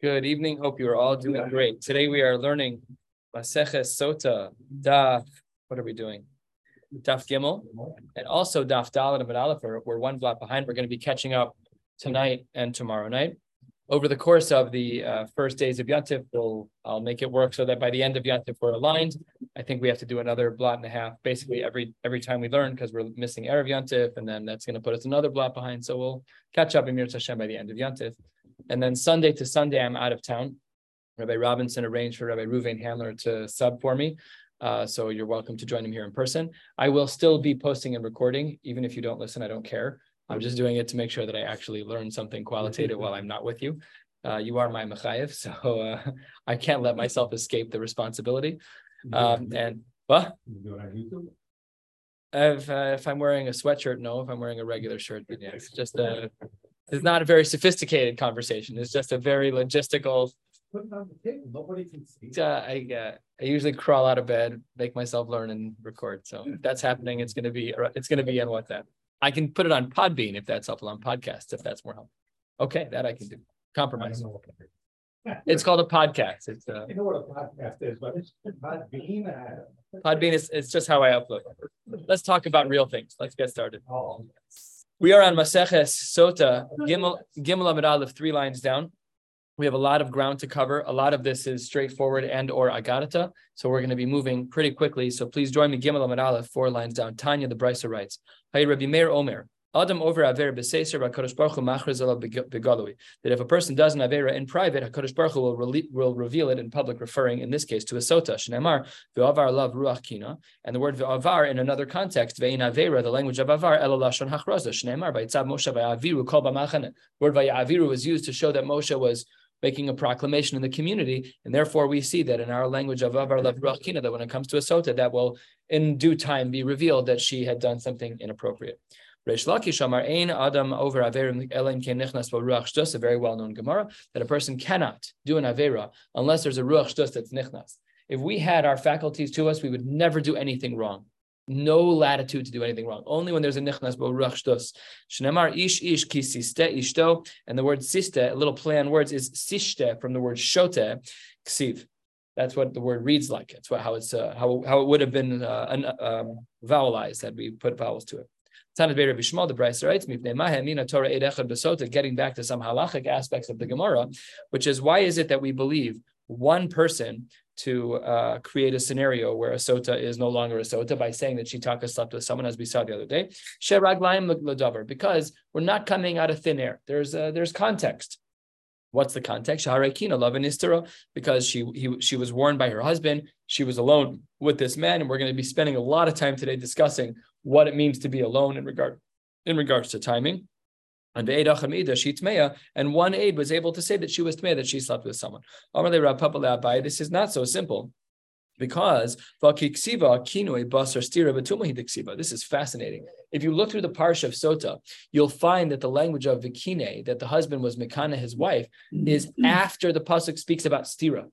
Good evening. Hope you are all doing great. Today we are learning Maseches Sota, Daf. What are we doing? Daf Gimel, and also Daf Dalet and Aleph. We're one block behind. We're going to be catching up tonight and tomorrow night. Over the course of the uh, first days of Yantif, we'll, I'll make it work so that by the end of Yantif we're aligned. I think we have to do another blot and a half, basically every every time we learn because we're missing Erev Yantif, and then that's going to put us another blot behind. So we'll catch up in Mir Hashem by the end of Yantif. And then Sunday to Sunday, I'm out of town. Rabbi Robinson arranged for Rabbi Ruvain Handler to sub for me. Uh, so you're welcome to join him here in person. I will still be posting and recording, even if you don't listen, I don't care. I'm just doing it to make sure that I actually learn something qualitative while I'm not with you. Uh, you are my mechayev, so uh, I can't let myself escape the responsibility. Um, and what? If, uh, if I'm wearing a sweatshirt, no. If I'm wearing a regular shirt, then yes. Just a it's not a very sophisticated conversation. It's just a very logistical. Put it on the table. Nobody can see. Uh, I uh, I usually crawl out of bed, make myself learn and record. So if that's happening, it's gonna be it's gonna be on WhatsApp. I can put it on Podbean if that's helpful on podcasts if that's more helpful. Okay, that I can do. Compromise. It's called a podcast. It's uh, I know what a podcast is, but it's Podbean. Podbean is it's just how I upload. Let's talk about real things. Let's get started. Oh, We are on Maseches Sota, Gimel, Gimel Amid Aleph, three lines down. We have a lot of ground to cover. A lot of this is straightforward and or agadata. So we're going to be moving pretty quickly. So please join me, Gimel Amid Aleph, four lines down. Tanya, the Brisa writes, Hay Rabbi Meir Omer, Adam over HaKadosh Baruch Hu begalui. That if a person does an Avera in private, HaKadosh Baruch Hu will, rele- will reveal it in public, referring in this case to a sota. Shneimar v'avar lav ruach kina, and the word v'avar in another context, ve'in Avera, the language of avar, el lashon hachraza. Shneimar v'yitzav Moshe v'aviru kol b'machane. Word v'yaviru was used to show that Moshe was making a proclamation in the community, and therefore we see that in our language of avar lav ruach kina, that when it comes to a sota, that will in due time be revealed that she had done something inappropriate. Reish Lakish Amar Ein Adam over Averim Elim Ken Nichnas Ruach Shtus, a very well-known Gemara, that a person cannot do an Avera unless there's a Ruach that's Nichnas. If we had our faculties to us, we would never do anything wrong. No latitude to do anything wrong. Only when there's a nichnas ruach shtus. Shnemar ish ish ki siste ishto, and the word siste, a little play on words, is siste from the word shote, ksiv. That's what the word reads like. It's what how it's uh, how how it would have been uh, un, um, vowelized had we put vowels to it. Tanat Beir Rabbi Yishmael, the Bryce writes, "Mipnei Mahemina Torah Eid Echad Besota." Getting back to some halachic aspects of the Gemara, which is why is it that we believe one person to uh, create a scenario where a sota is no longer a sota by saying that she taka slept with someone, as we saw the other day. Sheraglaim ladavar, because we're not coming out of thin air. There's uh, there's context. What's the context? Shaharekina love istira, because she he, she was warned by her husband. She was alone with this man, and we're going to be spending a lot of time today discussing what it means to be alone in regard in regards to timing. And and one aide was able to say that she was tmei, that she slept with someone. This is not so simple. Because Vakiksiva, kino, basar stira, but tummahid Xiva. this is fascinating. If you look through the parsha of Sota, you'll find that the language of Vikine, that the husband was Mekana, his wife, is mm-hmm. after the pasuk speaks about stira.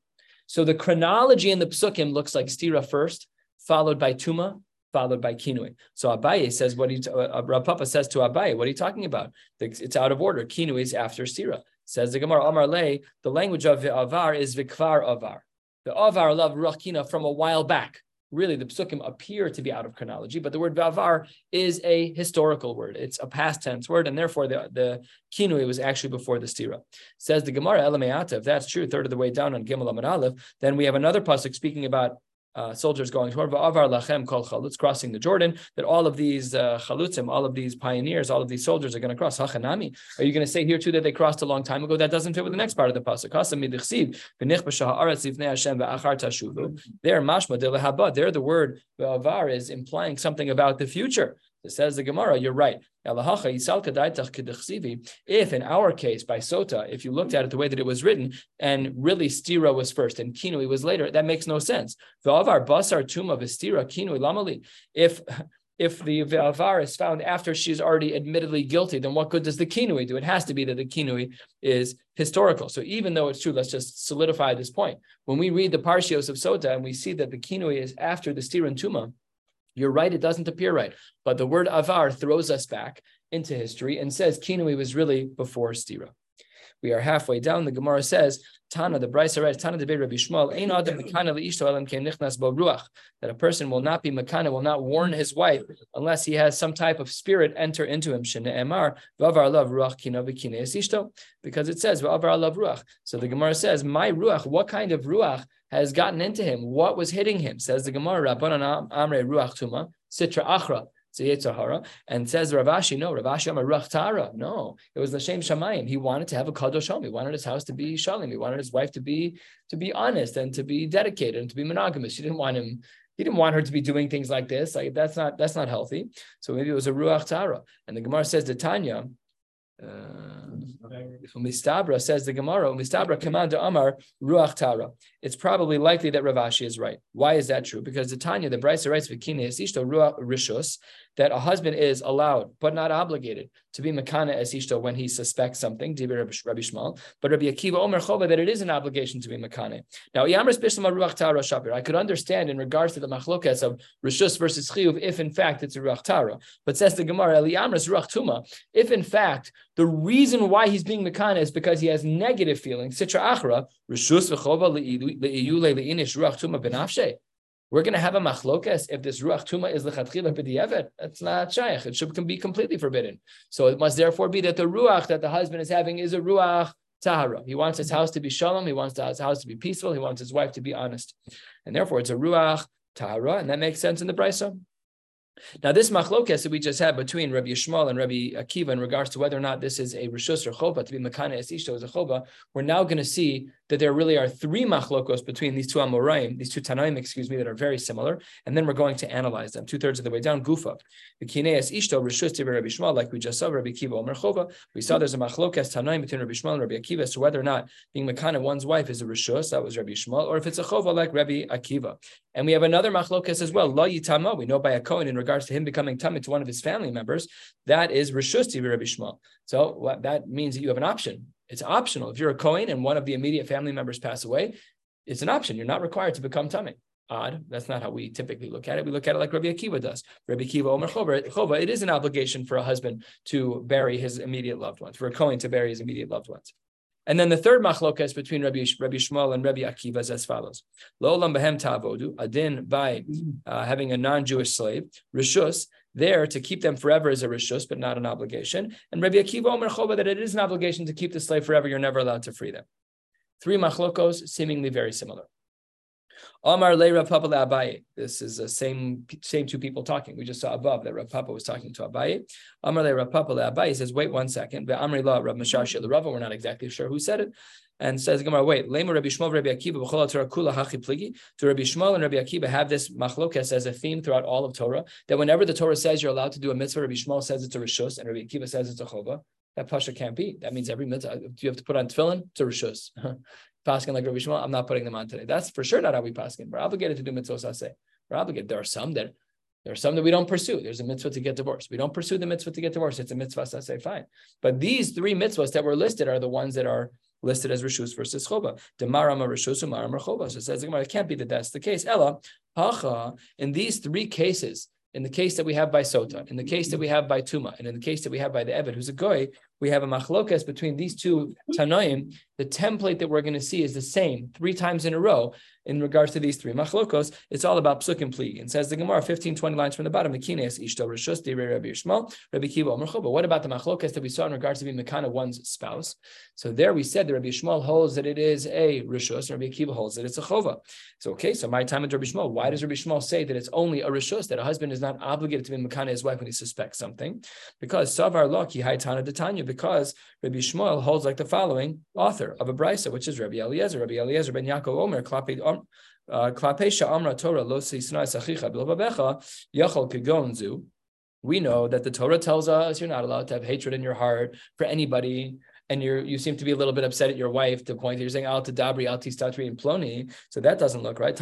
So the chronology in the psukim looks like stira first, followed by tuma, followed by kinui. So Abaye says what he uh, Rav Papa says to Abaye, what are you talking about? It's out of order. Kinui is after stira. Says the Gemara Amar Le, the language of avar is vikvar avar. The avar love ruachina from a while back. Really, the psukim appear to be out of chronology, but the word vavar is a historical word. It's a past tense word, and therefore the, the kinui was actually before the stira. Says the Gemara Elameata, if that's true, third of the way down on Gimel Aleph, then we have another pasuk speaking about uh, soldiers going toward Va'avar crossing the Jordan, that all of these uh, Chalutzim, all of these pioneers, all of these soldiers are going to cross. Hachanami. Are you going to say here too that they crossed a long time ago? That doesn't fit with the next part of the pasuk. There, mashma de There, the word Va'avar is implying something about the future. It says the Gemara, you're right. If in our case, by Sota, if you looked at it the way that it was written, and really Stira was first and Kinui was later, that makes no sense. basar tuma v'stira kinui lamali. If if the Avar is found after she's already admittedly guilty, then what good does the Kinui do? It has to be that the Kinui is historical. So even though it's true, let's just solidify this point. When we read the Parshios of Sota and we see that the Kinui is after the Stira and Tuma, you're right, it doesn't appear right. But the word avar throws us back into history and says Kinui was really before Stira. We are halfway down. The Gemara says, Tana, the Bryce writes, Tana de Rabbi Yishmael, that a person will not be Mekana, will not warn his wife unless he has some type of spirit enter into him. Because it says. So the Gemara says, My Ruach, what kind of Ruach has gotten into him? What was hitting him? Says the Gemara, Rabbanan Amre Ruach Tuma, Sitra Achra. Yitzhahara, and says Rav Ashi, no, Rav Ashi Amar Ruach Tara. No, it was Lashem Shamayim. He wanted to have a Kadosh home. He wanted his house to be Shalim. He wanted his wife to be to be honest and to be dedicated and to be monogamous. He didn't want him. He didn't want her to be doing things like this. Like that's not that's not healthy. So maybe it was a Ruach Tara. And the Gemara says the Tanya. Uh, Mistabra says the Gemara, Mistabra Commander Amar Ruach Tara. It's probably likely that Rav Ashi is right. Why is that true? Because the Tanya, the Brisa writes, Vikine Ishto Ruach Rishus, that a husband is allowed, but not obligated, to be Makana Esishto when he suspects something, Rabbi Yishmael, but Rabbi Akiva Omer Chova, that it is an obligation to be Makane. Now, Yamris Bishlam Ruach Tara Shapir. I could understand in regards to the machlokas of Rishus versus Chiyuv if in fact it's a Ruach Tara. But says the Gemara, Yamris Ruach Tuma, if in fact the reason why he's being Makana is because he has negative feelings, Sitra Achra, Rishus V'chova Le'iyule Le'inish Ruach Tuma Benafshe. We're going to have a machlokas if this ruach tuma is lechatchila b'di'evet. That's not shaykh. It should can be completely forbidden. So it must therefore be that the ruach that the husband is having is a ruach tahara. He wants his house to be shalom. He wants his house to be peaceful. He wants his wife to be honest, and therefore it's a ruach tahara, and that makes sense in the brisa. Now, this machlokes that we just had between Rabbi Yishmael and Rabbi Akiva in regards to whether or not this is a rishus or choba to be makana esishto as a we're now going to see that there really are three machlokos between these two amoraim, these two tanaim, excuse me, that are very similar, and then we're going to analyze them two thirds of the way down. Gufa, the kineas ishto rishus Rabbi Yishmael, like we just saw Rabbi Akiva Omer chova. We saw there's a machlokes tanaim between Rabbi Yishmael and Rabbi Akiva So whether or not being makana one's wife is a rishus, that was Rabbi Yishmael, or if it's a chova like Rabbi Akiva. And we have another machlokes as well, la yitama. We know by a kohen in regards to him becoming tummy to one of his family members, that is rishus Rabbi Yishmael. So that means that you have an option it's optional. If you're a Kohen and one of the immediate family members pass away, it's an option. You're not required to become tummy. Odd. That's not how we typically look at it. We look at it like Rabbi Akiva does. Rabbi Akiva Omer Chova, it is an obligation for a husband to bury his immediate loved ones, for a Kohen to bury his immediate loved ones. And then the third machlokas between Rabbi, Rabbi Yishmael and Rabbi Akiva is as follows: Lo olam behem ta'avodu adin by uh, having a non-Jewish slave rishus there to keep them forever is a rishus, but not an obligation. And Rabbi Akiva Omer Chova that it is an obligation to keep the slave forever. You're never allowed to free them. Three machlokos, seemingly very similar. Omar le Rav Papa Abaye. This is the same same two people talking. We just saw above that Rav Papa was talking to Abaye. Omar le Rav Papa Abaye says, wait one second. Amri la Rav Mesharshiya the Rava. We're not exactly sure who said it. And says Gemara, wait, Lema Rabbi Yishmael, Rabbi Akiva, Torah Kula Hachi Pligi. Do Rabbi Yishmael and Rabbi Akiva have this machlokes as a theme throughout all of Torah? That whenever the Torah says you're allowed to do a mitzvah, Rabbi Yishmael says it's a rishus, and Rabbi Akiva says it's a chova. That pasha can't be. That means every mitzvah uh, you have to put on tefillin. A rishus. Paskin like Rabbi Yishmael, I'm not putting them on today. That's for sure not how we paskin. We're obligated to do mitzvahs say. We're obligated. There are some that there are some that we don't pursue. There's a mitzvah to get divorced. We don't pursue the mitzvah to get divorced. It's a mitzvah say fine. But these three mitzvahs that were listed are the ones that are listed as rishus versus chova. Demarama rishus umarama chova. So it says it can't be that that's the case. Ella hacha. In these three cases, in the case that we have by sota, in the case that we have by tuma, and in the case that we have by the evid, who's a goy, we have a machlokas between these two tanoim. The template that we're going to see is the same three times in a row in regards to these three machlokos. It's all about psukim pli. And says the Gemara, 15, 20 lines from the bottom, Rabbi Rabbi Kiva Omer what about the machlokas that we saw in regards to being mekana one's spouse? So there we said that Rabbi Yishmael holds that it is a rishus, and Rabbi Kiva holds that it's a chova. So okay, so my time with Rabbi Yishmael, why does Rabbi Yishmael say that it's only a rishus, that a husband is not obligated to be mekana his wife when he suspects something? Because savar lo ki haitana detanya because Rabbi Yishmael holds like the following author of a brisa, which is Rabbi Eliezer, Rabbi Eliezer ben Yaakov Omer, Klape uh. We know that the Torah tells us you're not allowed to have hatred in your heart for anybody, and you you seem to be a little bit upset at your wife to the point that you're saying al tadabri al tistatri and ploni. So that doesn't look right.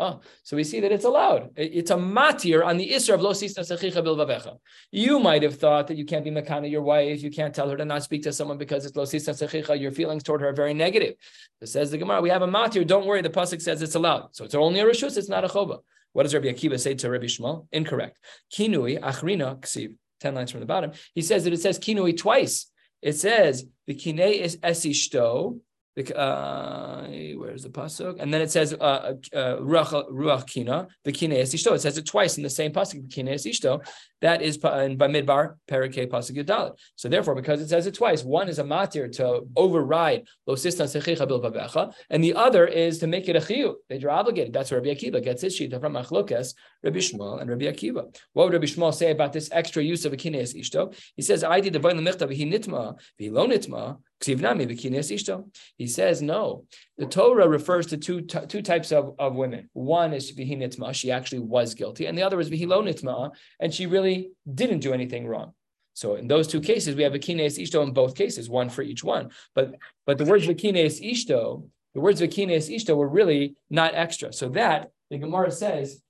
Oh, so we see that it's allowed. It's a matir on the isra of lo sachicha bilvavecha. You might have thought that you can't be makana your wife, you can't tell her to not speak to someone because it's lo sachicha. Your feelings toward her are very negative. It says the Gemara, we have a matir. Don't worry, the pasuk says it's allowed. So it's only a rishus. It's not a chova. What does Rabbi Akiva say to Rabbi Yishmael? Incorrect. Kinui achrina ksiv. Ten lines from the bottom. He says that it says kinui twice It says the kine is esishto. Uh, where's the pasuk? And then it says uh, uh, ruach kina the kine esishto. It says it twice in the same pasuk. The kine esishto. That is in Bamidbar, Perikei Pasuk Yudalit. So therefore, because it says it twice, one is a matir to override Lo Sistan Sechicha Bil Babecha, and the other is to make it a chiyu. They're obligated. That's where Rabbi Akiva gets his sheet from Machlokes, Rabbi Yishmael and Rabbi Akiva. What would Rabbi Yishmael say about this extra use of a kines ishto? He says, "I did the vayin lemichta v'hi nitma v'hi lo nitma he says no. The Torah refers to two two types of, of women. One is vihinitma, she actually was guilty, and the other is vihilonitma, and she really didn't do anything wrong. So in those two cases, we have a kines ishto in both cases, one for each one. But but the words vikines ishto, the words vikines ishto were really not extra. So that the Gemara says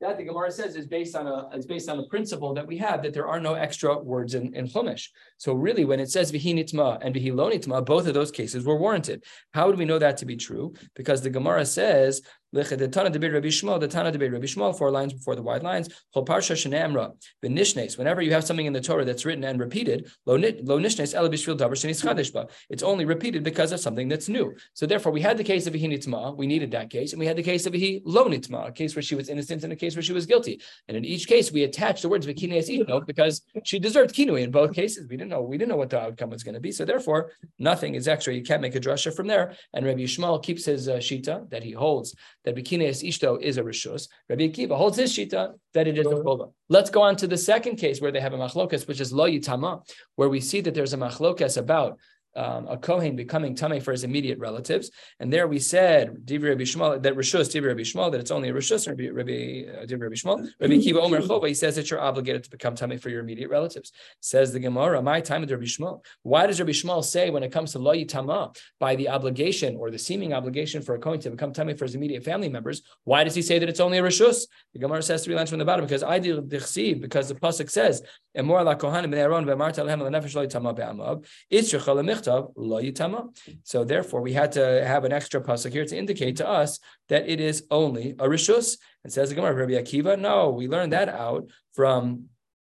that the Gemara says is based on a is based on the principle that we have that there are no extra words in, in Chumash. So really, when it says vihinitma and vihilonitma, both of those cases were warranted. How would we know that to be true? Because the Gemara says the Tana debate Rabbi Yishmael, the Tana debate Rabbi Yishmael, four lines before the wide lines. Chol parsha shenemra v'nishnes. Whenever you have something in the Torah that's written and repeated, lo nishnes ela b'shvil davar shenis chadeshba. It's only repeated because of something that's new. So therefore, we had the case of ahi Nitma, we needed that case, and we had the case of Ahi lo nitma, a case where she was innocent and a case where she was guilty. And in each case, we attached the words v'kines because she deserved kinui in both cases. We didn't know we didn't know what the outcome was going to be. So therefore, nothing is extra. You can't make a drasha from there. And Rabbi Yishmael keeps his uh, shita that he holds that Bikines Ishto is a Rishus. Rabbi Akiva holds his Shita that it is a Chova. Let's go on to the second case where they have a Machlokas, which is Lo Yitama, where we see that there's a Machlokas about um, a Kohen becoming Tame for his immediate relatives. And there we said, Divi Rabbi Yishmael, that Rishus, Rabbi Yishmael, that it's only a Rishus, Rabbi, Rabbi, uh, Rabbi Yishmael. Rabbi Kiva Omer Chova, he says that you're obligated to become Tame for your immediate relatives. Says the Gemara, my time with Rabbi Yishmael. Why does Rabbi Yishmael say when it comes to Lo Yitama, by the obligation or the seeming obligation for a Kohen to become Tame for his immediate family members, why does he say that it's only a Rishus? The Gemara says three lines from the bottom, because I did because the Pasuk says, Emor la Kohanim ben Aaron ve'marta lehem lenefesh lo yitama be'amav, itzrecha lo. So therefore, we had to have an extra pasuk here to indicate to us that it is only a rishus. And says the Gemara, Rabbi Akiva, no, we learned that out from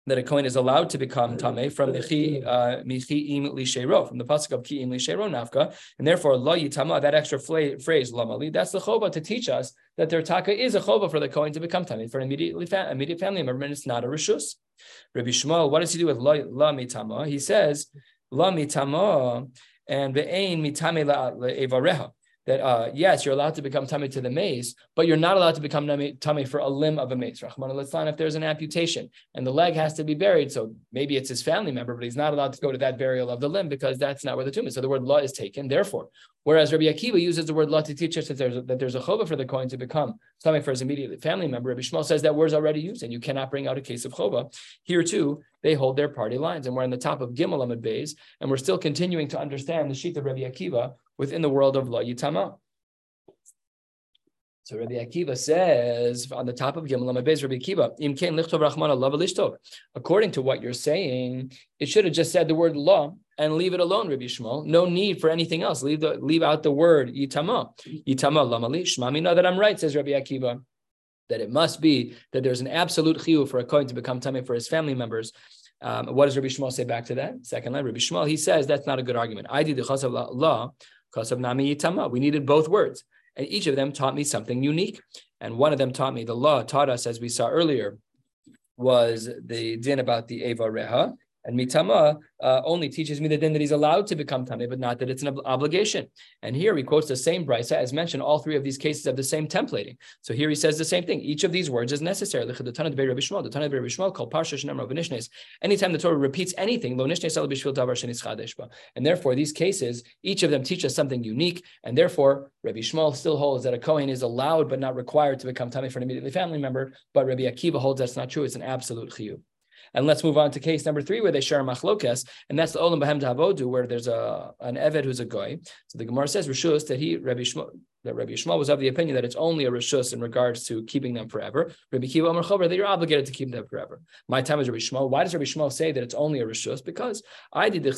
that a Kohen is allowed to become Tame from Michi uh, Im Lishero, from the Pasuk of Ki Im Lishero Nafka, and therefore Lo Yitama, that extra phrase, Lamali, that's the Choba to teach us that their Taka is a Choba for the Kohen to become Tame for an immediate, immediate family member, and it's not a Rishus. Rabbi Yishmael, what does he do with la Mitama? He says, La Mitama and Ve'ain Mitame La Evareha that uh, yes, you're allowed to become tummy to the maze, but you're not allowed to become tummy for a limb of a maze. Rahman al if there's an amputation and the leg has to be buried, so maybe it's his family member, but he's not allowed to go to that burial of the limb because that's not where the tomb is. So the word law is taken. Therefore, whereas Rabbi Akiva uses the word law to teach us that there's a, that there's a chova for the Kohen to become tummy for his immediate family member, Rabbi Yishmael says that word's already used and you cannot bring out a case of chova. Here too, they hold their party lines, and we're on the top of Gimel Amid Bays, and we're still continuing to understand the sheet of Rabbi Akiva within the world of La Yitama. So Rabbi Akiva says on the top of Gimel Amabez, Rabbi Akiva, Lichtov Rahman According to what you're saying, it should have just said the word law and leave it alone, Rabbi Yishmael. No need for anything else. Leave the leave out the word yitama. Yitama lamali shmami. Know that I'm right, says Rabbi Akiva. That it must be that there's an absolute chiyuv for a Kohen to become tummy for his family members. Um, what does Rabbi Yishmael say back to that? Second line, Rabbi Yishmael, he says that's not a good argument. I did the law, chasav nami yitama. We needed both words and each of them taught me something unique. And one of them taught me the law taught us, as we saw earlier, was the din about the Eva Reha, and mitama uh, only teaches me the din that he's allowed to become tameh, but not that it's an ob- obligation. And here he quotes the same brisa as mentioned. All three of these cases have the same templating. So here he says the same thing. Each of these words is necessary. Anytime the Torah repeats anything. And therefore, these cases, each of them teach us something unique. And therefore, Rabbi Yishmael still holds that a Kohen is allowed but not required to become tameh for an immediately family member. But Rabbi Akiva holds that's not true. It's an absolute chiyuv. And let's move on to case number three, where they share a machlokas, and that's the olam bahem da'avodu, where there's a an eved who's a goy. So the Gemara says rishus that he Rabbi Yishmael that Rabbi Yishmael was of the opinion that it's only a rishus in regards to keeping them forever. Rabbi Kiva Omer Chover that you're obligated to keep them forever. My time is Rabbi Yishmael. Why does Rabbi Yishmael say that it's only a rishus? Because I did the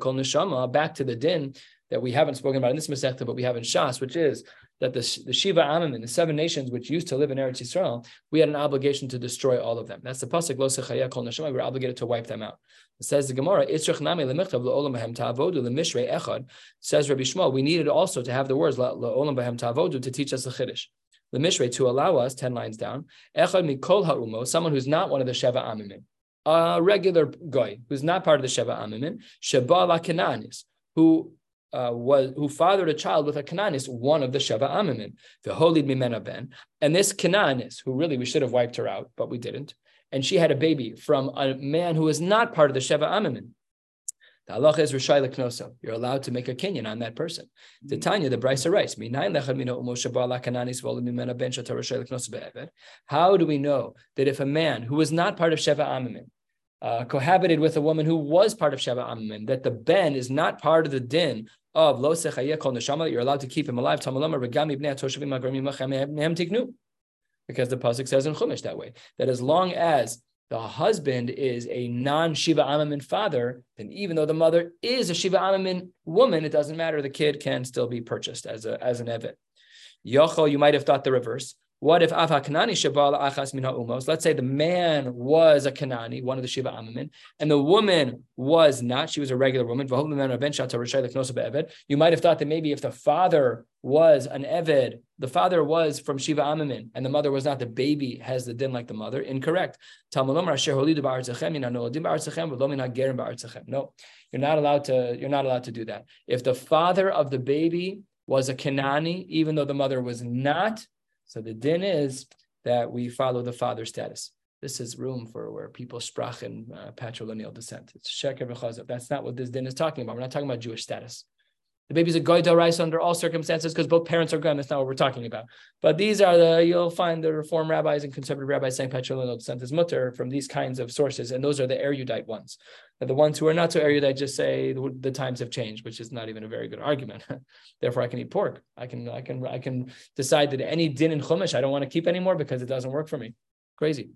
kol neshama back to the din that we haven't spoken about in this Masechta, but we have in Shas, which is that the, the Shiva Amim and the seven nations which used to live in Eretz Yisrael, we had an obligation to destroy all of them. That's the pasuk Lo Kol Neshama. We were obligated to wipe them out. It says the Gemara, Itzrach Nami Lemichtav Le'olam Behem Ta'avodu Lemishrei Echad. Says Rabbi Yishmael, we needed also to have the words Le'olam Behem Ta'avodu to teach us the Chiddush. The Mishrei to allow us ten lines down. Echad Mikol Ha'umo, someone who's not one of the Sheva Amimim a regular guy who's not part of the Sheva Amimin, Sheba Kananis, who uh, was who fathered a child with a Cananis, one of the Sheva Amimin, the Holy Mimena Ben, and this Cananis, who really we should have wiped her out, but we didn't, and she had a baby from a man who was not part of the Sheva Amimin. The halacha is rishai leknoso. You're allowed to make a kinyan on that person. The Tanya, the Brisa writes, How do we know that if a man who was not part of Sheva Amimin uh, cohabited with a woman who was part of Sheva Amimin, that the ben is not part of the din of lo kol neshama, you're allowed to keep him alive. Because the pasuk says in Chumash that way that as long as the husband is a non-Shiva Amamin father, then even though the mother is a Shiva Amamin woman, it doesn't matter. The kid can still be purchased as a as an evet. Yochel, you might have thought the reverse. What if Afa Kanani Shabal Achas Mina Umos? Let's say the man was a Kanani, one of the Shiva Amamin, and the woman was not. She was a regular woman. You might have thought that maybe if the father was an Eved, the father was from Shiva Amamin, and the mother was not, the baby has the din like the mother. Incorrect. No, you're not allowed to. You're not allowed to do that. If the father of the baby was a Kanani, even though the mother was not, so the din is that we follow the father status. This is room for where people sprach in uh, patrilineal descent. It's sheker v'chazav. That's not what this din is talking about. We're not talking about Jewish status. The baby's a goy rice under all circumstances because both parents are goyim. That's not what we're talking about. But these are the you'll find the reform rabbis and conservative rabbis saying patrilineal descent is mutter from these kinds of sources, and those are the erudite ones. And the ones who are not so erudite just say the, the times have changed, which is not even a very good argument. Therefore, I can eat pork. I can I can I can decide that any din in chumash I don't want to keep anymore because it doesn't work for me. Crazy.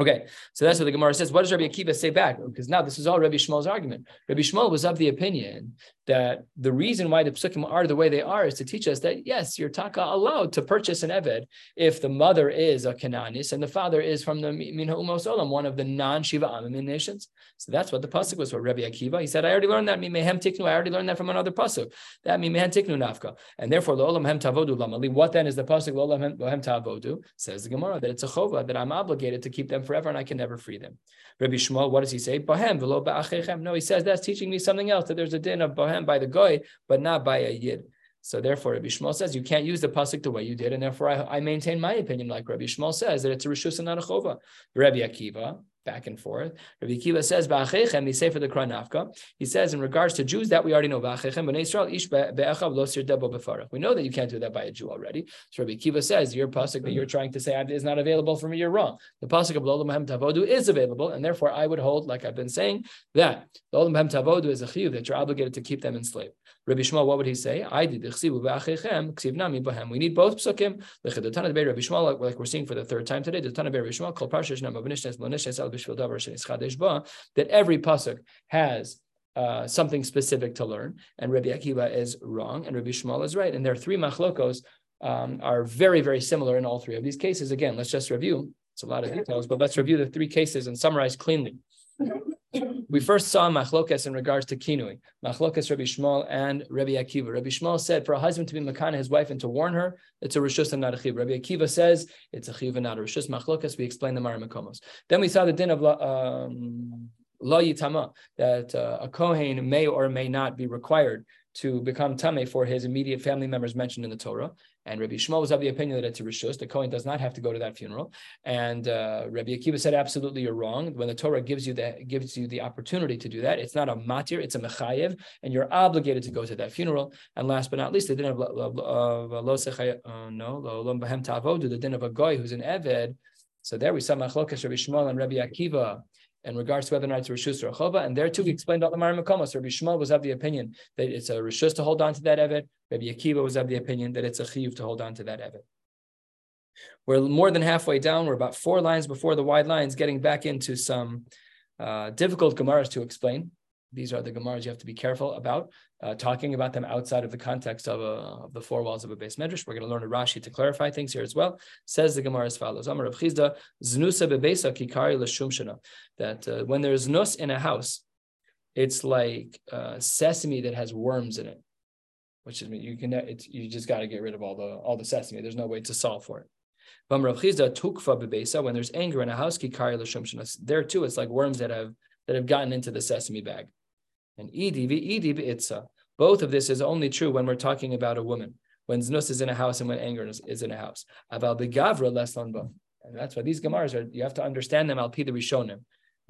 Okay, so that's what the Gemara says. What does Rabbi Akiva say back? Because now this is all Rabbi Yishmael's argument. Rabbi Yishmael was of the opinion that the reason why the psukim are the way they are is to teach us that yes, you're taka allowed to purchase an eved if the mother is a Cananis and the father is from the Minha Umos Olam, one of the non-Shiva Amim nations. So that's what the pasuk was for Rabbi Akiva. He said, I already learned that mehem tiknu. I already learned that from another pasuk. That mehem tiknu nafka. And therefore, lo'olam hem tavodu lamali. What then is the pasuk lo'olam hem tavodu? Says the Gemara that it's a chova that I'm obligated to keep them forever and I can never free them. Rabbi Yishmael, what does he say? V'lo ba'achechem. No, he says that's teaching me something else. That there's a din of bohem by the goy, but not by a yid. So therefore, Rabbi Yishmael says you can't use the pasuk the way you did, and therefore I, I maintain my opinion, like Rabbi Yishmael says that it's a rishus and not a chova. Rabbi Akiva, back and forth. Rabbi Akiva says, "Ba'achechem." He the. He says in regards to Jews that we already know. Ba'achechem b'nei ish lo. We know that you can't do that by a Jew already. So Rabbi Akiva says your pasuk that you're trying to say is not available for me. You're wrong. The pasuk of Hem Tavodu is available, and therefore I would hold, like I've been saying, that Hem Tavodu is a chiyuv that you're obligated to keep them enslaved. Rabbi Yishmael, what would he say? I did We need both psukim. Rabbi Yishmael, like we're seeing for the third time today, that every pasuk has uh, something specific to learn, and Rabbi Akiva is wrong, and Rabbi Yishmael is right, and there are three machlokos um, are very very similar in all three of these cases. Again, let's just review. It's a lot of details, but let's review the three cases and summarize cleanly. We first saw machlokas in regards to kinui, machlokas Rabbi Yishmael and Rabbi Akiva. Rabbi Yishmael said for a husband to be makana his wife and to warn her, it's a rishus and not a chiv. Rabbi Akiva says it's a chiv and not a rishus. Machlokas, we explained the Maramakomos. Then we saw the din of um, lo yitama, that uh, a kohen may or may not be required to become tame for his immediate family members mentioned in the Torah. And Rabbi Yishmael was of the opinion that it's a rishus. The Kohen does not have to go to that funeral. And uh, Rabbi Akiva said, absolutely, you're wrong. When the Torah gives you that gives you the opportunity to do that, it's not a matir, it's a mechayev, and you're obligated to go to that funeral. And last but not least, the din of lo uh, no lo bahem tavodu, the din of a guy who's an eved. So there we saw machlokas Rabbi Yishmael and Rabbi Akiva in regards to whether or not it's Rishus or Chova. And there too, we explained all the Marim Makomos. Rabbi Yishmael was of the opinion that it's a Rishus to hold on to that Evet. Rabbi Akiva was of the opinion that it's a Chiyuv to hold on to that Evet. We're more than halfway down. We're about four lines before the wide lines, getting back into some uh, difficult Gemaras to explain. These are the Gemaras you have to be careful about uh, talking about them outside of the context of, a, of the four walls of a beis medrash. We're going to learn a Rashi to clarify things here as well. Says the Gemara as follows: Amar Rav Chisda znusa bebeisa kikari l'shumshana. That uh, when there's nus in a house, it's like uh, sesame that has worms in it, which is you can you just got to get rid of all the all the sesame. There's no way to solve for it. When there's anger in a house, there too, it's like worms that have that have gotten into the sesame bag. And itza. Both of this is only true when we're talking about a woman. When znus is in a house and when anger is in a house. Aval begavra less And that's why these gemaras are. You have to understand them al pi the rishonim.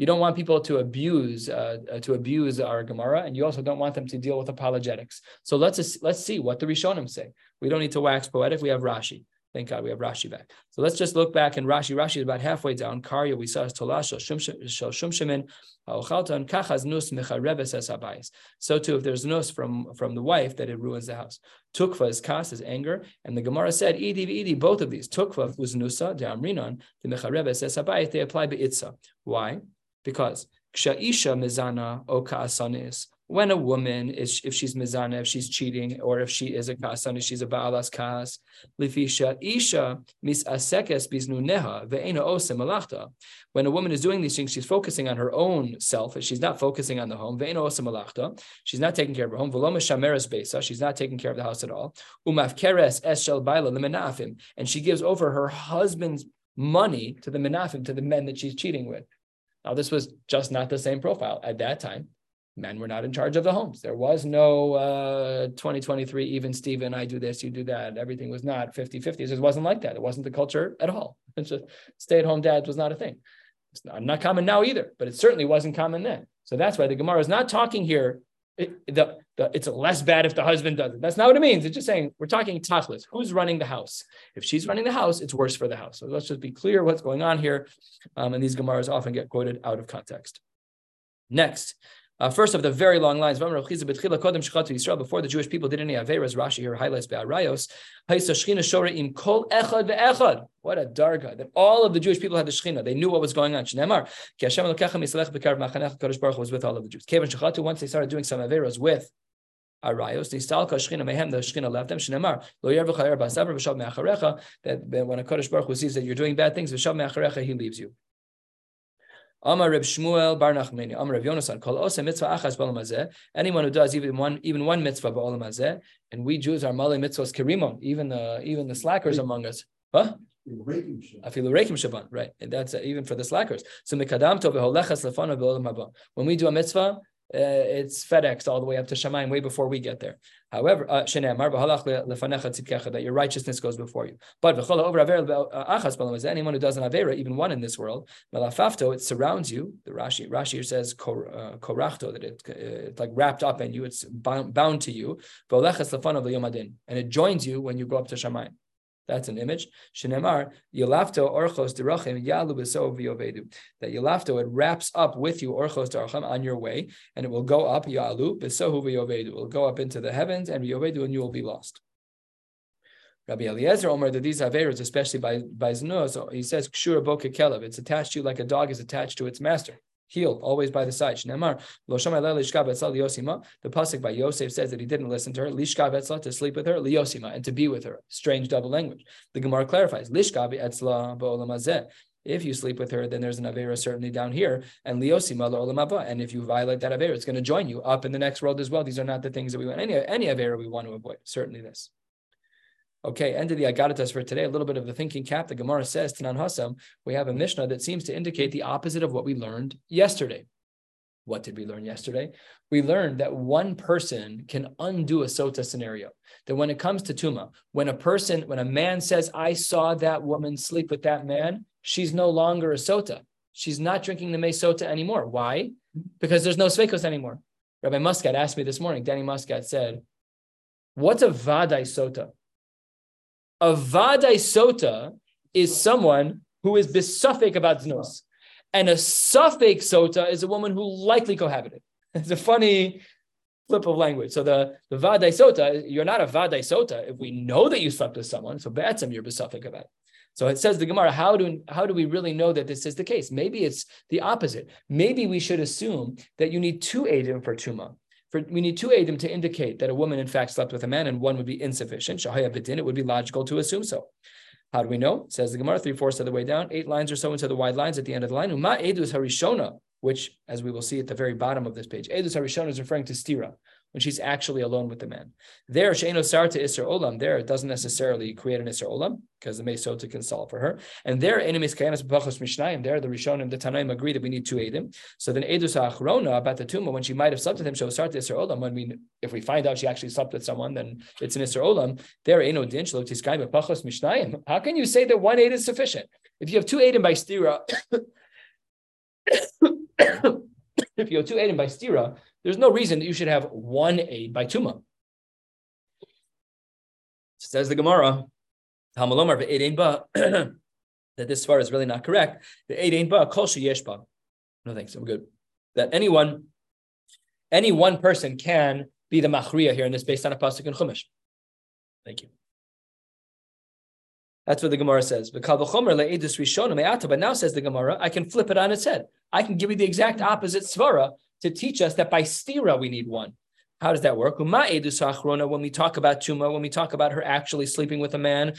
You don't want people to abuse uh, uh, to abuse our Gemara, and you also don't want them to deal with apologetics. So let's let's see what the Rishonim say. We don't need to wax poetic. We have Rashi. Thank God we have Rashi back. So let's just look back in Rashi. Rashi is about halfway down. Karya, we saw Tola shel shumshemin ha'ochalton kachaz nus mechareves es. So too, if there's nus from from the wife, that it ruins the house. Tukva is kas, is anger, and the Gemara said idi idi both of these. Tukva was nusa de amrinon the mechareves es. They apply beitza. Why? Because kshaisha mizana o ka'asanis when a woman is, if she's mizana, if she's cheating, or if she is a kasani, she's a ba'alas kas. Lifisha isha mis asekes biznu neha ve'ena osem malachta. When a woman is doing these things, she's focusing on her own self. She's not focusing on the home. Ve'ena osem malachta. She's not taking care of her home. V'lo shameres besa. She's not taking care of the house at all. Umafkeres es shel baila lemenafim. And she gives over her husband's money to the menafim, to the men that she's cheating with. Now, this was just not the same profile at that time men were not in charge of the homes. There was no uh, 2023, even Steven, I do this, you do that. Everything was not 50 50. It wasn't like that. It wasn't the culture at all. It's just stay at home dads was not a thing. It's not, not, common now either, but it certainly wasn't common then. So that's why the Gemara is not talking here. It, the, the, it's less bad if the husband does it. That's not what it means. It's just saying we're talking tachlis. Who's running the house? If she's running the house, it's worse for the house. So let's just be clear what's going on here. Um, and these Gemaras often get quoted out of context. Next, uh, first of the very long lines, before the Jewish people did any Averas, Rashi here highlights Be'arayos, What a darga, that all of the Jewish people had the Shechina. They knew what was going on. Shneimar, was with all of the Jews. once they started doing some Averas with Arayos, the Shechina left them. Me'acharecha, that when a Kodesh Baruch Hu sees that you're doing bad things, he leaves you. Amar Reb Shmuel Bar Nachmani, Amar Reb Yonasan, Kol Mitzvah Achas Ba'olam. Anyone who does even one even one mitzvah Ba'olam Hazeh, and we Jews are Malay mitzvahs Kerimon, even the even the slackers among us. Huh? Afilu Reikim Shabbat, right? And that's uh, even for the slackers. So Mikadam Tov Lefana Ba'olam Haba. When we do a mitzvah, it's FedEx all the way up to Shemaim way before we get there. However, uh, that your righteousness goes before you. But uh, anyone who does an avera, even one in this world, it surrounds you. The Rashi Rashi says korachto that it, it's like wrapped up in you. It's bound, bound to you. And it joins you when you go up to Shemaim. That's an image. Shenemar, Yalafto Orchos Derachim Yalu Beso Viovedu. That Yalafto, it wraps up with you Orchos Derachim on your way, and it will go up Yalu Besohu Viovedu. It will go up into the heavens and Viovedu, and you will be lost. Rabbi Eliezer Omer that these averas, especially by by Zno, so he says Kshura Boka Kelev. It's attached to you like a dog is attached to its master healed, always by the side. The pasuk by Yosef says that he didn't listen to her, lishka to sleep with her, liyosima, and to be with her. Strange double language. The Gemara clarifies, lishka. If you sleep with her, then there's an Avera certainly down here. And Liosima. And if you violate that Avera, it's going to join you up in the next world as well. These are not the things that we want. Any, any Avera we want to avoid. Certainly this. Okay, end of the Agadatas for today. A little bit of the thinking cap. The Gemara says, Tanan Hasam, we have a Mishnah that seems to indicate the opposite of what we learned yesterday. What did we learn yesterday? We learned that one person can undo a sota scenario. That when it comes to tuma, when a person, when a man says, "I saw that woman sleep with that man," she's no longer a sota. She's not drinking the may sota anymore. Why? Because there's no svekos anymore. Rabbi Muscat asked me this morning. Danny Muscat said, "What's a vadai sota?" A vadai sota is someone who is besuffic about znos. And a suffix sota is a woman who likely cohabited. It's a funny flip of language. So the, the vadai sota, you're not a vadai sota if we know that you slept with someone. So be'etzem, you're besuffic about it. So it says the Gemara, how do how do we really know that this is the case? Maybe it's the opposite. Maybe we should assume that you need two edim for tuma. For, we need two edim to indicate that a woman in fact slept with a man, and one would be insufficient. Shahaya bidin, it would be logical to assume so. How do we know? Says the Gemara, three fourths of the way down, eight lines or so into the wide lines at the end of the line. Uma edus harishona, which, as we will see at the very bottom of this page, edus harishona is referring to stira when she's actually alone with the man. There, Sheino Sarta Isser Olam, there it doesn't necessarily create an Isser Olam because the Mesota can solve for her. And there, enemies Kayanas Bachos Mishnayim, there the Rishonim, the Tanaim agree that we need two Edim. So then Edus Achrona about the Tuma, when she might have slept with him, so Sarta Isser Olam, when we if we find out she actually slept with someone, then it's an Isser Olam. There, Eno Din Shlo Tiskayim Bachos Mishnayim. How can you say that one Ed is sufficient? If you have two Edim by Stira, if you have two Edim by Stira, there's no reason that you should have one aid by Tuma. Says the Gemara, that this far is really not correct. The aid ain't ba kol yeshba. No thanks, I'm good. That anyone, any one person can be the machriya here, and this based on a pasuk in Chumash. Thank you. That's what the Gemara says. But now says the Gemara, I can flip it on its head. I can give you the exact opposite svara to teach us that by stira we need one. How does that work? When we talk about Tuma, when we talk about her actually sleeping with a man,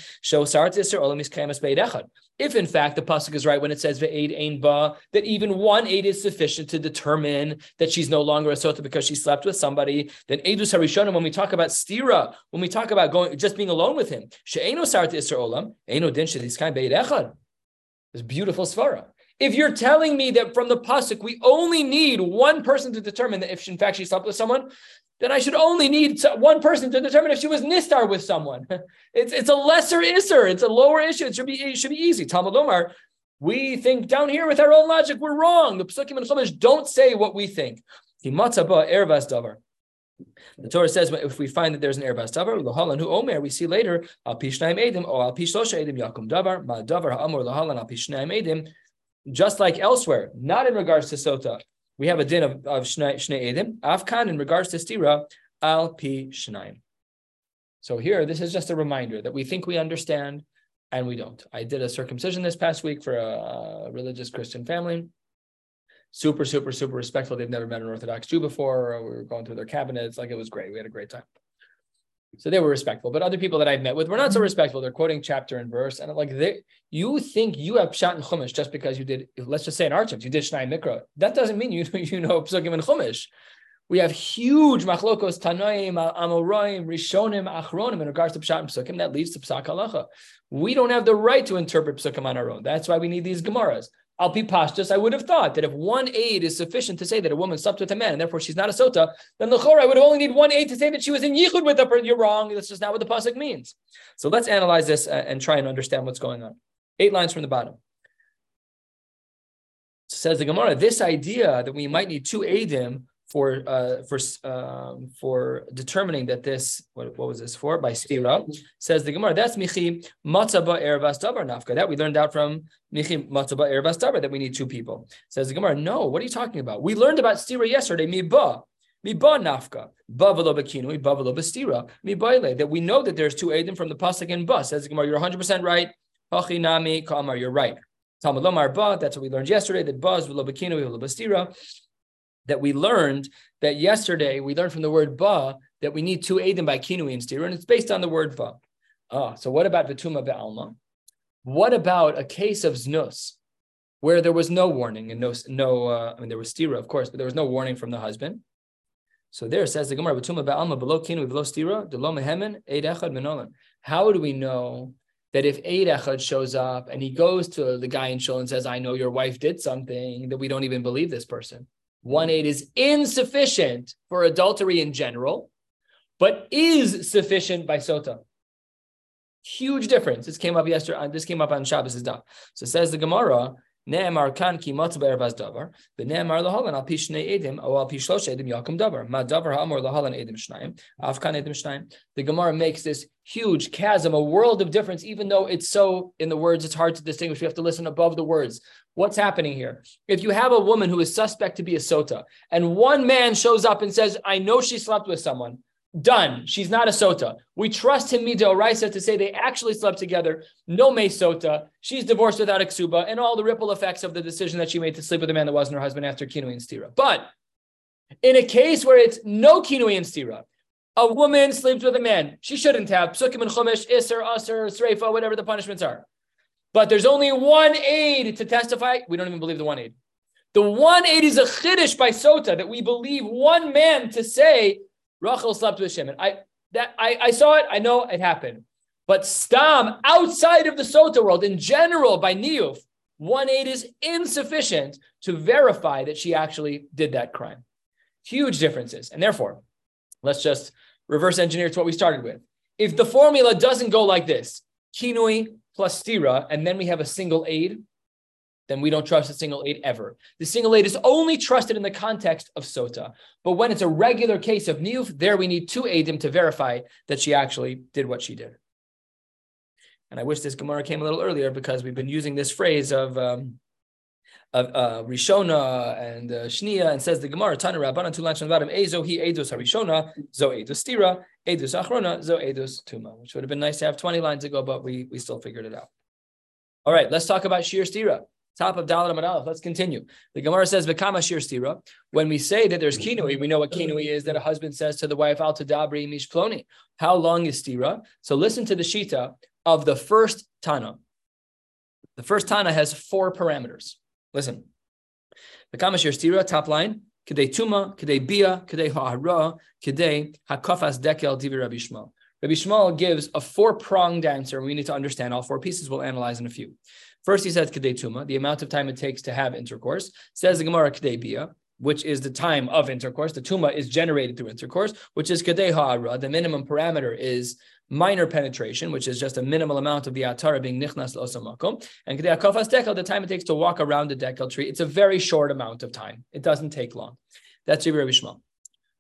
if in fact the pasuk is right when it says ba, that even one aid is sufficient to determine that she's no longer a sota because she slept with somebody, then edus harishona, when we talk about stira, when we talk about going just being alone with him, she'eno sart isser olam, eino din shediskai be'ed echad. This beautiful svara. If you're telling me that from the pasuk we only need one person to determine that if in fact she slept with someone, then I should only need one person to determine if she was nistar with someone. It's, it's a lesser isser. It's a lower issue. It should be it should be easy. Talmud Omar, we think down here with our own logic we're wrong. The psukim and chumash don't say what we think. The Torah says if we find that there's an erbas davar, lahalan hu omer, we see later al pishnaim edim or al pishlosha edim yakum davar ma davar ha'amor lahalan al pishnaim edim just like elsewhere, not in regards to sota, we have a din of, of shnei, edim. Afkan in regards to stira, al pi shnaim. So here, this is just a reminder that we think we understand and we don't. I did a circumcision this past week for a religious Christian family. Super, super, super respectful. They've never met an Orthodox Jew before. We were going through their cabinets. Like it was great. We had a great time. So they were respectful, but other people that I've met with were not so mm-hmm. respectful. They're quoting chapter and verse, and like they, you think you have pshat and chumash just because you did. Let's just say in our terms, you did shnai mikra. That doesn't mean you you know psukim and chumash. We have huge machlokos tanoim, amoraim, rishonim, achronim in regards to pshat and psukim that leads to psak halacha. We don't have the right to interpret psukim on our own. That's why we need these gemaras. Pi pashtus, I would have thought that if one aid is sufficient to say that a woman slept with a man and therefore she's not a sota, then the I would only need one aid to say that she was in yichud with a person. You're wrong. That's just not what the pasuk means. So let's analyze this uh, and try and understand what's going on. Eight lines from the bottom. Says the Gemara, this idea that we might need two aidim for uh, for um, for determining that this what, what was this for? By stira says the Gemara that's michi matzaba ervas davar nafka. That we learned out from michi matzaba ervas davar that we need two people. Says the Gemara no what are you talking about? We learned about stira yesterday miba miba nafka bavalo bekinui bavalo bestira mibaile that we know that there's two edim from the pasuk in ba. Says the Gemara you're 100 percent right. Hachi nami kamar you're right. Talmud Lomar ba that's what we learned yesterday that bekinui v'lo bestira that we learned that yesterday we learned from the word ba that we need two edim by kinui and stira, and it's based on the word ba. Ah, so what about vituma be'alma? What about a case of znus where there was no warning and no no uh, I mean there was stira of course, but there was no warning from the husband. So there says the Gemara vituma be'alma below kinui below stira delo mehemen eid echad menolan. How do we know that if Eid Echad shows up and he goes to the guy in Shul and says, I know your wife did something, that we don't even believe this person? One eight is insufficient for adultery in general, but is sufficient by sota. Huge difference. This came up yesterday. Uh, this came up on Shabbos' daf. So says the Gemara. Ne'emar kan ki matzaber bas davar, but ne'emar lahalan al pishnei edim, or al pishlosh edim yakum davar. Ma davar ha'amor lahalan edim shnayim, afkan edim shnayim. The Gemara makes this huge chasm, a world of difference, even though it's so, in the words, it's hard to distinguish. We have to listen above the words. What's happening here? If you have a woman who is suspect to be a sota, and one man shows up and says, I know she slept with someone, Done. She's not a sota. We trust him mida oraisa to say they actually slept together. No me sota. She's divorced without a ksuba, and all the ripple effects of the decision that she made to sleep with a man that wasn't her husband after kinui and stira. But in a case where it's no kinui and stira, a woman sleeps with a man. She shouldn't have. Psukim and chumash, iser, aser, sreifa, whatever the punishments are. But there's only one aid to testify. We don't even believe the one aid. The one aid is a chiddush by Sota that we believe one man to say Rachel slept with Shimon. I that I, I saw it. I know it happened. But stam outside of the Sota world in general by Niyuf, one aid is insufficient to verify that she actually did that crime. Huge differences, and therefore, let's just reverse engineer to what we started with. If the formula doesn't go like this, kinui plus stira, and then we have a single aid, then we don't trust a single aid ever. The single aid is only trusted in the context of sota. But when it's a regular case of niuf, there we need two aidim to verify that she actually did what she did. And I wish this Gemara came a little earlier because we've been using this phrase of um, uh, Rishona and uh, Shnia, and says the Gemara, Tana Rabbanan, two lines from the bottom, Ezo he Eidos Harishona, Zo Eidos Stira, Eidos Achrona, Zo Eidos Tuma, which would have been nice to have 20 lines ago, but we, we still figured it out. All right, let's talk about Shir Stira. Top of Dalit Amad Let's continue. The Gemara says, "V'kama shir stira." When we say that there's kinui, we know what kinui is. That a husband says to the wife, "Al tadabri mish ploni." How long is stira? So listen to the shita of the first Tana. The first Tana has four parameters. Listen. V'kama shir stira. Top line. Kedei tuma, kedei bia, kedei ha'ara, kedei hakafas dekel divi Rabbi Yishmael. Rabbi Yishmael gives a four-pronged answer. We need to understand all four pieces. We'll analyze in a few. First, he says Kedei Tuma, the amount of time it takes to have intercourse. Says the Gemara Kedei Bia, which is the time of intercourse. The Tuma is generated through intercourse, which is Kedei Ha'ara. The minimum parameter is minor penetration, which is just a minimal amount of the atara being nichnas l'osamakom. And Kedei Akafas Dekel, the time it takes to walk around the dekel tree, it's a very short amount of time. It doesn't take long. That's Rabbi Yishmael.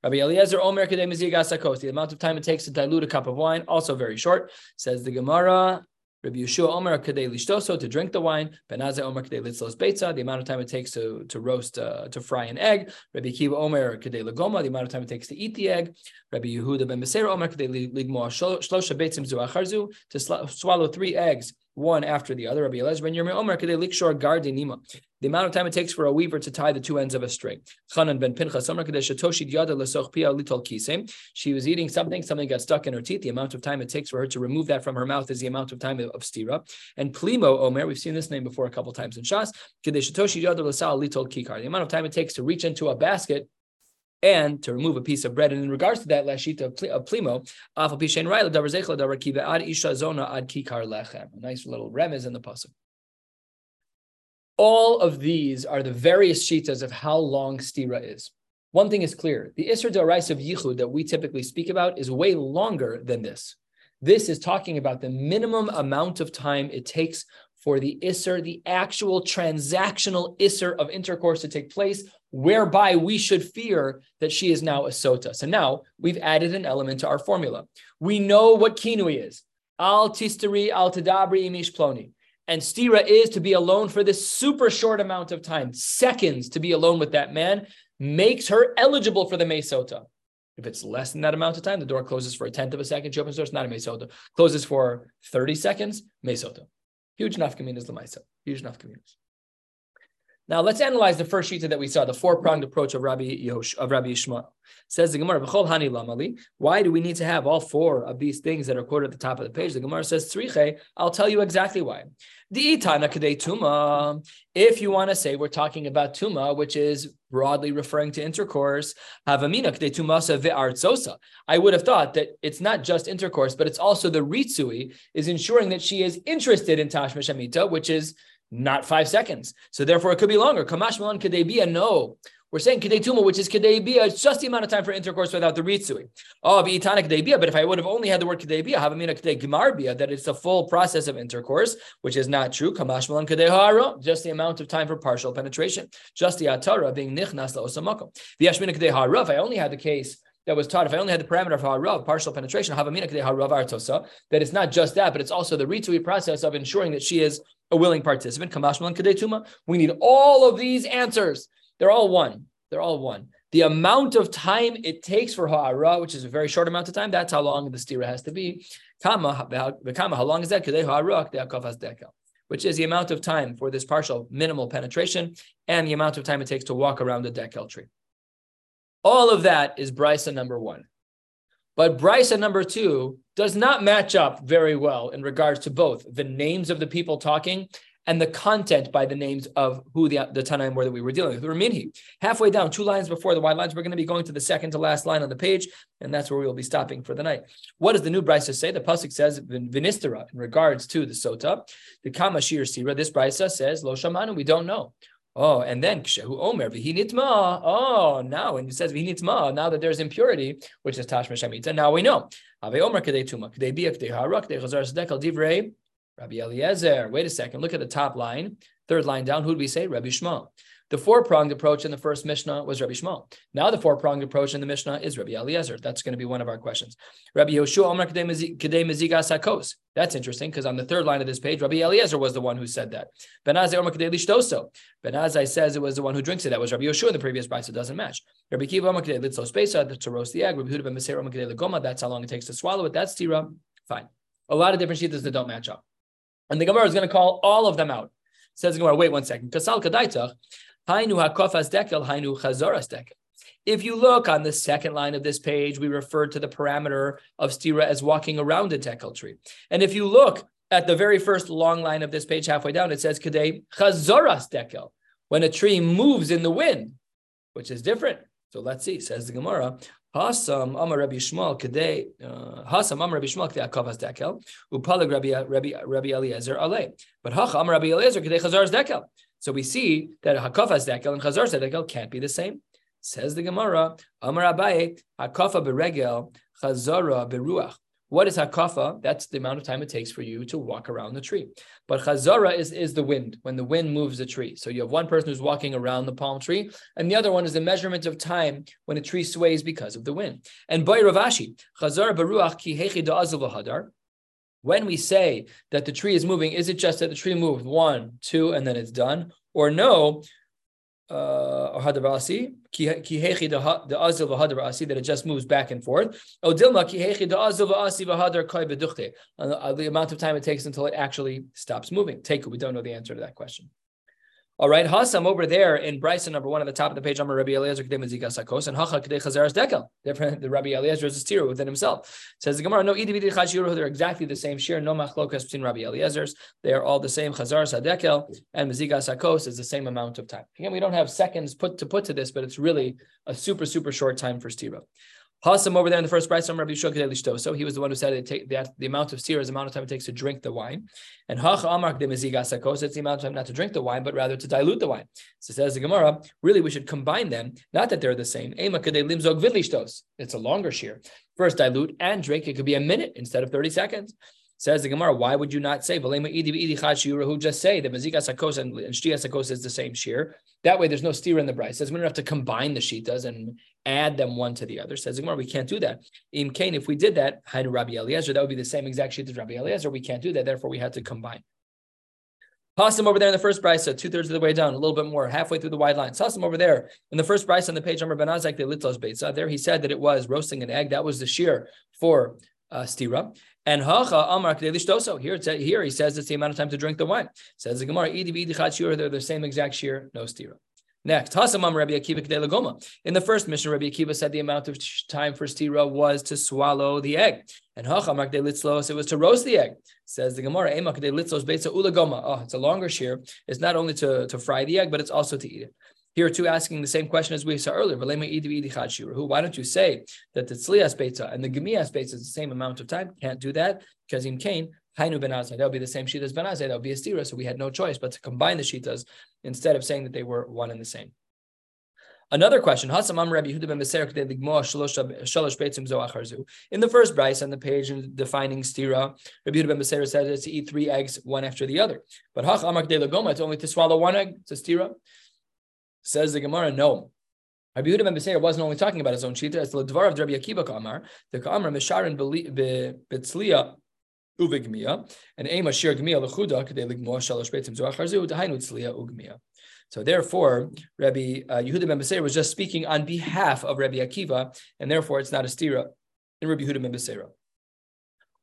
Rabbi Eliezer Omer Kedei Mizig Asakos, the amount of time it takes to dilute a cup of wine, also very short. Says the Gemara, Rabbi Yeshua Omer Kadei Lishtoso to drink the wine. Ben Azzai Omer Kadei Litzlos Beitza, the amount of time it takes to, to roast, uh, to fry an egg. Rabbi Kiva Omer Kadei Lagoma, the amount of time it takes to eat the egg. Rabbi Yehuda Ben Beser Omer Kadei Ligmoa Shlosha Beitzim Zuacharzu, to swallow three eggs one after the other. Rabbi The amount of time it takes for a weaver to tie the two ends of a string. Chanan ben Pinchas. She was eating something, something got stuck in her teeth. The amount of time it takes for her to remove that from her mouth is the amount of time of stira. And Plimo Omer, we've seen this name before a couple times in Shas. The amount of time it takes to reach into a basket and to remove a piece of bread. And in regards to that, lashita of plimo, ad isha zona ad kikar lechem. A nice little remez in the pasuk. All of these are the various shitas of how long stira is. One thing is clear: the isra darais of yichud that we typically speak about is way longer than this. This is talking about the minimum amount of time it takes for the isser, the actual transactional isser of intercourse to take place, whereby we should fear that she is now a sota. So now we've added an element to our formula. We know what kinui is. Al tistari al tadabri imish ploni. And stira is to be alone for this super short amount of time, seconds to be alone with that man, makes her eligible for the mesota. If it's less than that amount of time, the door closes for a tenth of a second. She opens the door, it's not a mesota. Closes for 30 seconds, mesota. Huge nafkaminas lemaisa. Huge nafkaminas. Now let's analyze the first shita that we saw, the four-pronged approach of Rabbi Yosh, of Rabbi Yishmael. Says the Gemara, hani lamali. Why do we need to have all four of these things that are quoted at the top of the page? The Gemara says, Tzriche, I'll tell you exactly why. The itana kadei tuma. If you want to say we're talking about tuma, which is broadly referring to intercourse, havamina kadei tumasa ve'artzosa. I would have thought that it's not just intercourse, but it's also the ritsui is ensuring that she is interested in tashmish amita, which is not five seconds. So therefore, it could be longer. Kamash Milan Kadebia, no. We're saying Kadetuma, which is Kadebia, it's just the amount of time for intercourse without the Ritsui. Oh, Vitana Kadebia, but if I would have only had the word Kadebia, Havamina Kadegimarbia, that it's a full process of intercourse, which is not true. Kamash Milan Kadehara, just the amount of time for partial penetration. Just the Atara being Nichnas Laosamako. Viashmina Kadehara, if I only had the case that was taught, if I only had the parameter of harav, partial penetration, havamina harav artosa, that it's not just that, but it's also the ritui process of ensuring that she is a willing participant. We need all of these answers. They're all one. They're all one. The amount of time it takes for ha'ara, which is a very short amount of time, that's how long the stira has to be. Kama, how long is that? Which is the amount of time for this partial minimal penetration and the amount of time it takes to walk around the dekel tree. All of that is Brisa number one. But Brisa number two does not match up very well in regards to both the names of the people talking and the content by the names of who the, the Tanaim were that we were dealing with. Raminhi, halfway down, two lines before the wide lines, we're going to be going to the second to last line on the page, and that's where we will be stopping for the night. What does the new Brisa say? The Pasuk says, Vinistera, in regards to the Sota, the Kamashir Sira, this Brisa says, Lo Shamanu, we don't know. Oh, and then Kshehu Omer Vihinitma. Oh, now when he says Vihinitma, now that there's impurity, which is Tashma Shemita, now we know. Ave Omer Kadei Tuma, Kadei Bia, Kadei Harak, Kadei Chazar Sedekal Divrei Rabbi Eliezer. Wait a second. Look at the top line. Third line down. Who do we say? Rabbi Yishmael. The four-pronged approach in the first Mishnah was Rabbi Yishmael. Now the four-pronged approach in the Mishnah is Rabbi Eliezer. That's going to be one of our questions. Rabbi Yoshua Omer Sakos. That's interesting because on the third line of this page, Rabbi Eliezer was the one who said that. Ben Azzai Omer Kadei Lishtoso. Ben Azzai says it was the one who drinks it. That was Rabbi Yoshua in the previous price. It doesn't match. Rabbi Kiva Omer Kadei Pesa to roast the egg. Rabbi Huda Ben Meser Omer Kadei Legoma. That's how long it takes to swallow it. That's tira. Fine. A lot of different sheets that don't match up. And the Gemara is going to call all of them out. Says Gemara, wait one second. Kasal kadaitach, hainu dekel, hainu dekel. If you look on the second line of this page, we refer to the parameter of stira as walking around a dekel tree. And if you look at the very first long line of this page, halfway down, it says kadei chazoras dekel, when a tree moves in the wind, which is different. So let's see, says the Gemara. Hasam Amar Rabbi Yishmael Kadei uh, Hasam Amar Rabbi Yishmael Kadei Akavas Dekel Upalag Rabbi Rabbi Rabbi Eliezer Ale. But Hacha Amar Rabbi Eliezer Kadei Chazar's Dekel. So we see that Hakafas Dekel and Chazar's Dekel can't be the same. Says the Gemara Amar Abaye Hakafa Beregel Chazara Beruach. What is hakafa? That's the amount of time it takes for you to walk around the tree. But chazara is, is the wind, when the wind moves the tree. So you have one person who's walking around the palm tree, and the other one is the measurement of time when a tree sways because of the wind. And by Rav Ashi, chazara beruach ki hechi when we say that the tree is moving, is it just that the tree moved one, two, and then it's done? Or no, uh, that it just moves back and forth. Uh, the amount of time it takes until it actually stops moving. Take it. We don't know the answer to that question. All right, Hasam over there in Brisa number one at the top of the page, Amar Rabbi Eliezer Kedem Sakos and Hacha Kedei Chazaras Dekel. Different, the Rabbi Eliezer is a steer within himself. Says the Gemara, no, Idi Bidi Chashiru, they're exactly the same shear, no machlokas between Rabbi Eliezer's. They are all the same. Chazaras Hadekel and Mezigas Sakos is the same amount of time. Again, we don't have seconds put to put to this, but it's really a super, super short time for stira. Hasam over there in the first price, Rabbi Shua So he was the one who said it take that the amount of seer is the amount of time it takes to drink the wine. And Hach Amark de Mezigasakos, it's the amount of time not to drink the wine, but rather to dilute the wine. So says the Gemara, really we should combine them, not that they're the same. It's a longer shear. First dilute and drink, it could be a minute instead of 30 seconds. Says the Gemara, why would you not say who just say that Mazikas Sakos and Shtias Sakos is the same shear? That way there's no steer in the bride. Says we don't have to combine the shitas and add them one to the other. Says the Gemara, we can't do that. In Cain, if we did that, Hainu Rabbi Eliezer, that would be the same exact sheet as Rabbi Eliezer. We can't do that. Therefore, we had to combine. Pasim over there in the first brisa, two thirds of the way down, a little bit more, halfway through the wide line. Sasim over there in the first brisa on the page number Benazak the Litlos Beitza. There he said that it was roasting an egg. That was the shear for uh, stira. And hacha amar So Here it's here he says it's the amount of time to drink the wine. Says the Gemara, they're the same exact shear, no stira. Next, Hasamam Rabbi Akiva Lagoma. In the first mission, Rabbi Akiva said the amount of time for stira was to swallow the egg. And Hachamar Litzlos, it was to roast the egg. Says the Gemara, Emak Litzlos Beitza Ulagoma. Oh, it's a longer shear. It's not only to, to fry the egg, but it's also to eat it. Here too, asking the same question as we saw earlier. Why don't you say that the tzlias beitza and the gemias beitza is the same amount of time? Can't do that because in Cain, hainu benazai. That would be the same sheet as benazai. That would be a stira. So we had no choice but to combine the shitas instead of saying that they were one and the same. Another question. In the first brayse on the page in defining stira, Rabbi Yehuda ben Beser says to eat three eggs one after the other. But hach amak it's only to swallow one egg. It's a stira. Says the Gemara, no. Rabbi Yehuda ben Beseir wasn't only talking about his own shita, as the dvar of Rabbi Akiva Kamar, the Kamar Misharin Betzliya Uvigmiya, and Ema Shir Gmiya Lechuda, Kede Ligmoa Shalosh Zu, Dahainu Tzliya Ugmiya. So therefore, Rabbi uh, Yehuda ben Beseira was just speaking on behalf of Rabbi Akiva, and therefore it's not a stira in Rabbi Yehuda ben Beseira.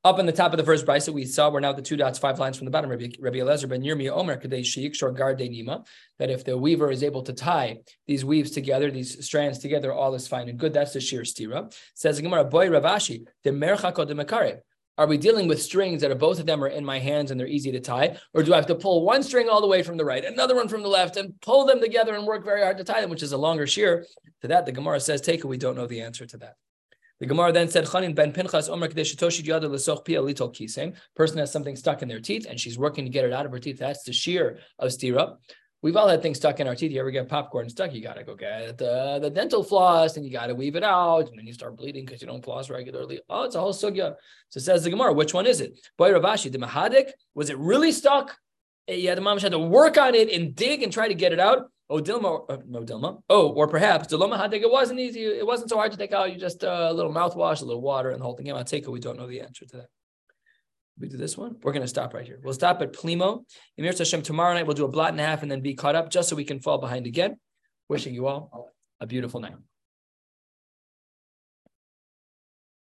Up in the top of the first brisa, we saw we're now the two dots, five lines from the bottom. Rabbi, Rabbi Elazar ben Yirmi Omer Kadei Sheik Shor Garde Nima. That if the weaver is able to tie these weaves together, these strands together, all is fine and good. That's the sheer stira. Says Gemara Boy Rav Ashi the Merchako de Makare. Are we dealing with strings that are both of them are in my hands and they're easy to tie, or do I have to pull one string all the way from the right, another one from the left, and pull them together and work very hard to tie them, which is a longer shear? To that, the Gemara says, "Take it." We don't know the answer to that. The Gemara then said, Chanin ben Pinchas Omer Kisem. Person has something stuck in their teeth and she's working to get it out of her teeth. That's the shear of stira. We've all had things stuck in our teeth. You ever get popcorn stuck? You got to go get the, the dental floss and you got to weave it out. And then you start bleeding because you don't floss regularly. Oh, it's a whole sugya. So says the Gemara, which one is it? Boy Rav Ashi, the Mahadik, was it really stuck? Yeah, the mom had to work on it and dig and try to get it out. Oh, Dilma, uh, no Dilma. Oh, or perhaps Dilma Hadik, it wasn't easy. It wasn't so hard to take out. You just uh, a little mouthwash, a little water, and the whole thing. Yeah, take it. We don't know the answer to that. We do this one. We're going to stop right here. We'll stop at Plimo. Emir Hashem, tomorrow night we'll do a blot and a half and then be caught up just so we can fall behind again. Wishing you all a beautiful night.